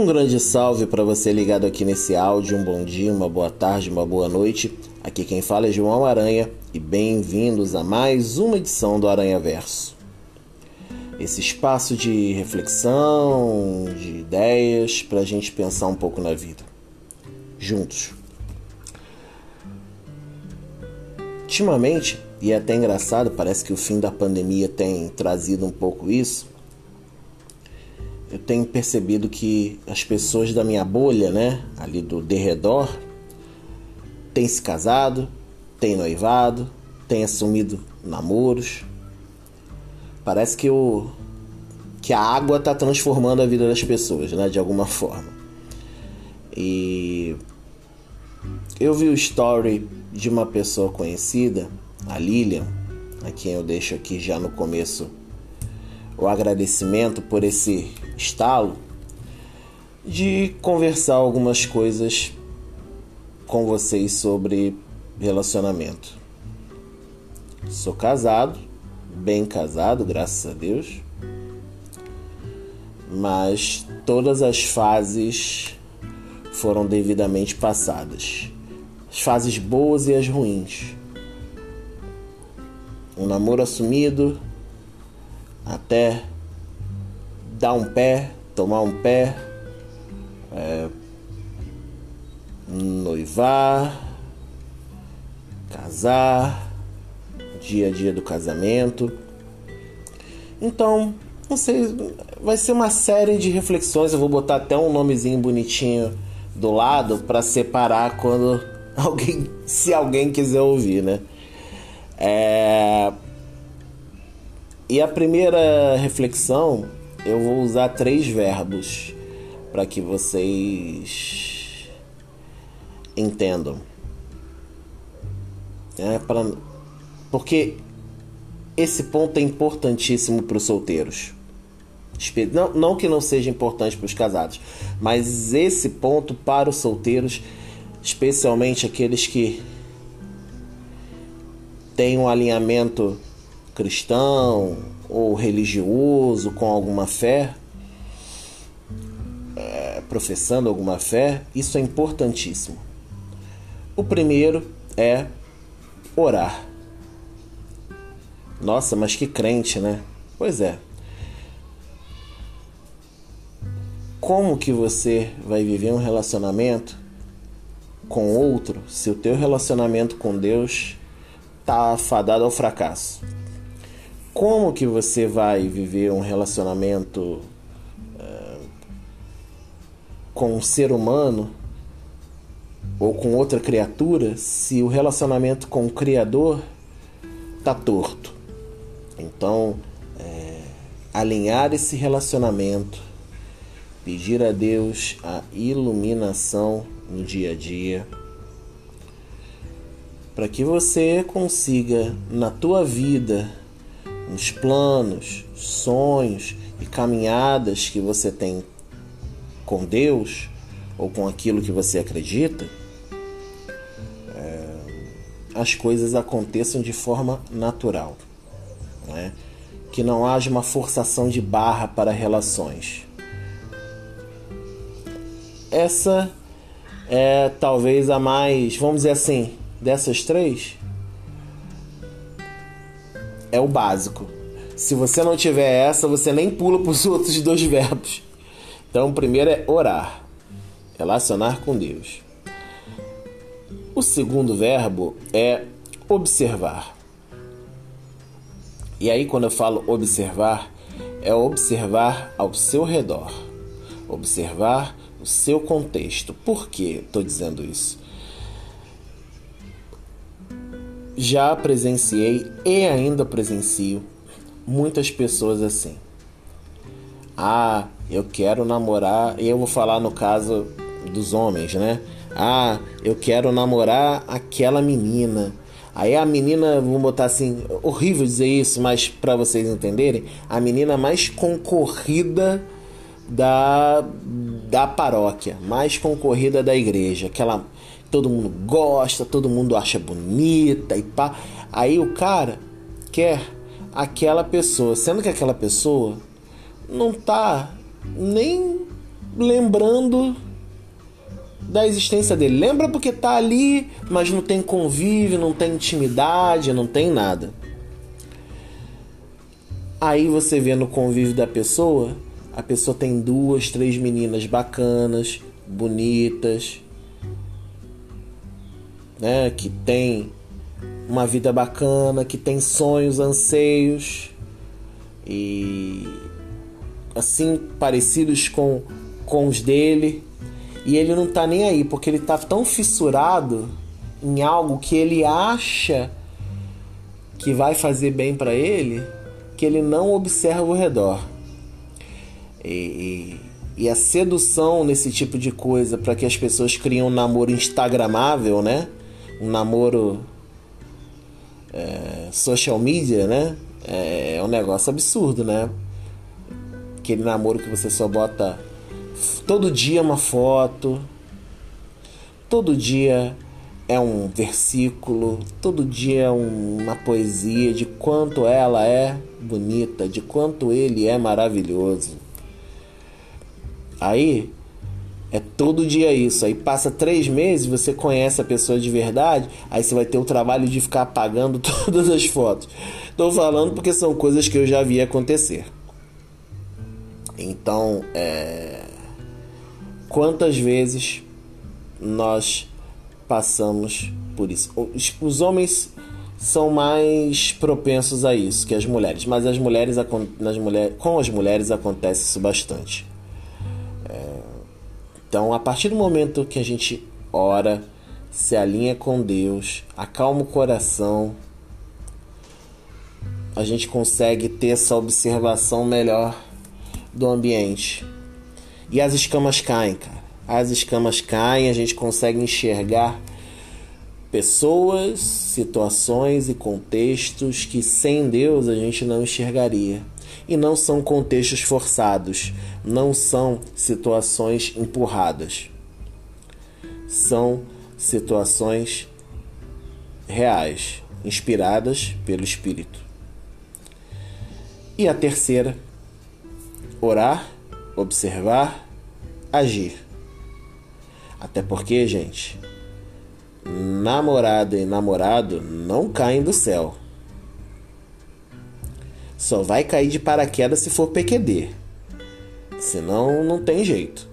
Um grande salve para você ligado aqui nesse áudio. Um bom dia, uma boa tarde, uma boa noite. Aqui quem fala é João Aranha e bem-vindos a mais uma edição do Aranha Verso. Esse espaço de reflexão, de ideias para a gente pensar um pouco na vida. Juntos. Ultimamente, e é até engraçado, parece que o fim da pandemia tem trazido um pouco isso eu tenho percebido que as pessoas da minha bolha, né, ali do derredor, têm se casado, têm noivado, têm assumido namoros. Parece que o que a água está transformando a vida das pessoas, né, de alguma forma. E eu vi o story de uma pessoa conhecida, a Lilian, a quem eu deixo aqui já no começo o agradecimento por esse estalo de conversar algumas coisas com vocês sobre relacionamento. Sou casado, bem casado, graças a Deus. Mas todas as fases foram devidamente passadas. As fases boas e as ruins. Um namoro assumido, até dar um pé, tomar um pé, é, noivar, casar, dia a dia do casamento. Então, não sei, vai ser uma série de reflexões. Eu vou botar até um nomezinho bonitinho do lado para separar quando alguém, se alguém quiser ouvir, né? É, e a primeira reflexão, eu vou usar três verbos para que vocês entendam. É pra... Porque esse ponto é importantíssimo para os solteiros. Não, não que não seja importante para os casados, mas esse ponto para os solteiros, especialmente aqueles que têm um alinhamento cristão ou religioso com alguma fé, é, professando alguma fé, isso é importantíssimo. O primeiro é orar. Nossa, mas que crente, né? Pois é. Como que você vai viver um relacionamento com outro se o teu relacionamento com Deus está fadado ao fracasso? Como que você vai viver um relacionamento uh, com um ser humano ou com outra criatura se o relacionamento com o Criador tá torto. Então, é, alinhar esse relacionamento, pedir a Deus a iluminação no dia a dia, para que você consiga na tua vida nos planos, sonhos e caminhadas que você tem com Deus ou com aquilo que você acredita, é, as coisas aconteçam de forma natural. Não é? Que não haja uma forçação de barra para relações. Essa é talvez a mais, vamos dizer assim, dessas três, é o básico. Se você não tiver essa, você nem pula para os outros dois verbos. Então, o primeiro é orar, relacionar com Deus. O segundo verbo é observar. E aí, quando eu falo observar, é observar ao seu redor, observar o seu contexto. Por que estou dizendo isso? Já presenciei e ainda presencio muitas pessoas assim. Ah, eu quero namorar, e eu vou falar no caso dos homens, né? Ah, eu quero namorar aquela menina. Aí a menina, vou botar assim, horrível dizer isso, mas para vocês entenderem, a menina mais concorrida da da paróquia, mais concorrida da igreja, aquela todo mundo gosta, todo mundo acha bonita e pá. Aí o cara quer aquela pessoa, sendo que aquela pessoa não tá nem lembrando da existência dele. Lembra porque tá ali, mas não tem convívio, não tem intimidade, não tem nada. Aí você vê no convívio da pessoa, a pessoa tem duas, três meninas bacanas, bonitas, né, que tem uma vida bacana, que tem sonhos, anseios e assim parecidos com com os dele e ele não tá nem aí, porque ele tá tão fissurado em algo que ele acha que vai fazer bem para ele, que ele não observa o redor. E, e, e, a sedução nesse tipo de coisa para que as pessoas criem um namoro instagramável, né? Namoro é, social media, né? É, é um negócio absurdo, né? Aquele namoro que você só bota Todo dia uma foto, todo dia é um versículo, todo dia é uma poesia de quanto ela é bonita, de quanto ele é maravilhoso. Aí é todo dia isso. Aí passa três meses, você conhece a pessoa de verdade, aí você vai ter o trabalho de ficar apagando todas as fotos. Estou falando porque são coisas que eu já vi acontecer. Então, é Quantas vezes nós passamos por isso? Os, homens são mais propensos a isso que as mulheres, mas as mulheres, nas mulher, com as mulheres acontece isso bastante. Então, a partir do momento que a gente ora, se alinha com Deus, acalma o coração, a gente consegue ter essa observação melhor do ambiente. E as escamas caem, cara. As escamas caem, a gente consegue enxergar pessoas, situações e contextos que sem Deus a gente não enxergaria. E não são contextos forçados, não são situações empurradas. São situações reais, inspiradas pelo Espírito. E a terceira, orar observar, agir. Até porque, gente, namorada e namorado não caem do céu. Só vai cair de paraquedas se for PQD. Senão não tem jeito.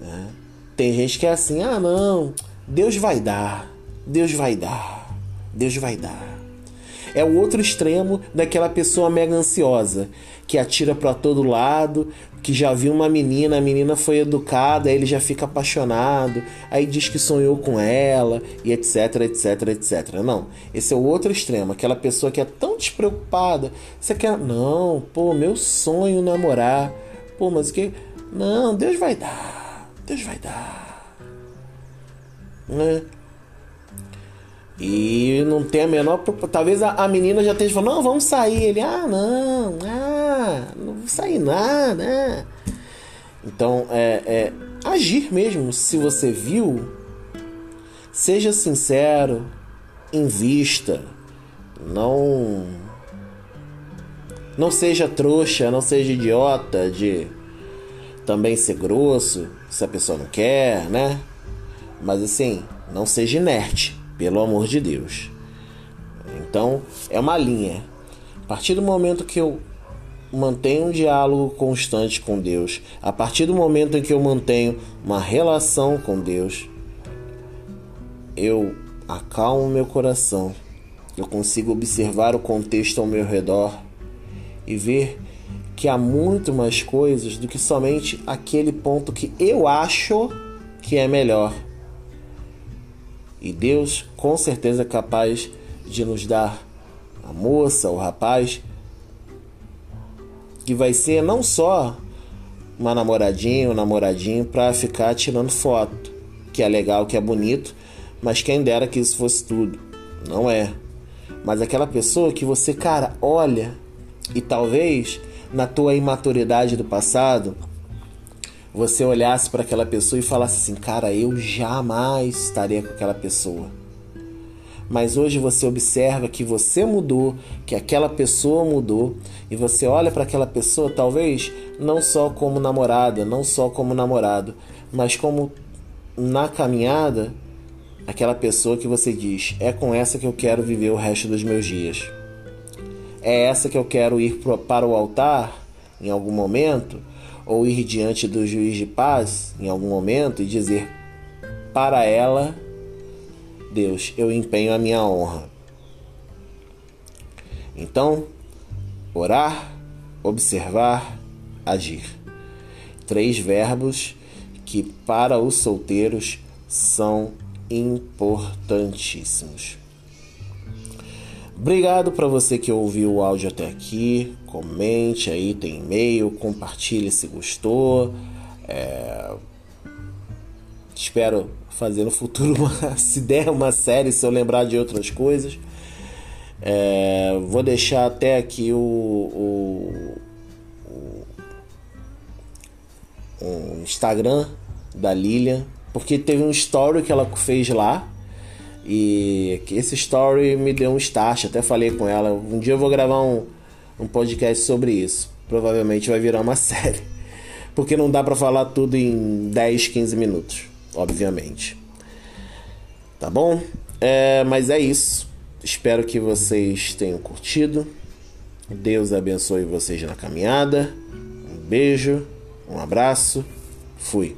Né? Tem gente que é assim, ah não, Deus vai dar, Deus vai dar, Deus vai dar. É o outro extremo daquela pessoa mega ansiosa, que atira para todo lado, que já viu uma menina, a menina foi educada, aí ele já fica apaixonado, aí diz que sonhou com ela, e etc, etc, etc. Não, esse é o outro extremo, aquela pessoa que é tão despreocupada. Você quer, não, pô, meu sonho namorar. Pô, mas o que? Não, Deus vai dar. Deus vai dar. Né? E não tem a menor. Talvez a, a menina já esteja falando: não, vamos sair. Ele, ah, não, ah, não vou sair nada. Então, é, é agir mesmo. Se você viu, seja sincero, invista. Não. Não seja trouxa, não seja idiota de também ser grosso se a pessoa não quer, né? Mas assim, não seja inerte pelo amor de Deus. Então, é uma linha. A partir do momento que eu mantenho um diálogo constante com Deus, a partir do momento em que eu mantenho uma relação com Deus, eu acalmo meu coração, eu consigo observar o contexto ao meu redor e ver que há muito mais coisas do que somente aquele ponto que eu acho que é melhor. E Deus com certeza é capaz de nos dar a moça, o rapaz, que vai ser não só uma namoradinha, um namoradinho para ficar tirando foto, que é legal, que é bonito, mas quem dera que isso fosse tudo. Não é. Mas aquela pessoa que você, cara, olha e talvez na tua imaturidade do passado, você olhasse para aquela pessoa e falasse assim: Cara, eu jamais estaria com aquela pessoa. mas hoje você observa que você mudou, que aquela pessoa mudou, e você olha para aquela pessoa, talvez não só como namorada, não só como namorado, mas como na caminhada, aquela pessoa que você diz: é com essa que eu quero viver o resto dos meus dias. É essa que eu quero ir para o altar em algum momento, ou ir diante do juiz de paz em algum momento e dizer para ela Deus, eu empenho a minha honra. Então, orar, observar, agir. Três verbos que para os solteiros são importantíssimos. Obrigado para você que ouviu o áudio até aqui. Comente aí, tem e-mail, compartilhe se gostou. É... Espero fazer no futuro, uma, se der uma série, se eu lembrar de outras coisas. É, vou deixar até aqui o, o, o, o Instagram da Lilian, porque teve um story que ela fez lá. E esse story me deu um start, até falei com ela. Um dia eu vou gravar um, um podcast sobre isso. Provavelmente vai virar uma série. Porque não dá para falar tudo em 10, 15 minutos obviamente. Tá bom? É, mas é isso. Espero que vocês tenham curtido. Deus abençoe vocês na caminhada. Um beijo, um abraço. Fui.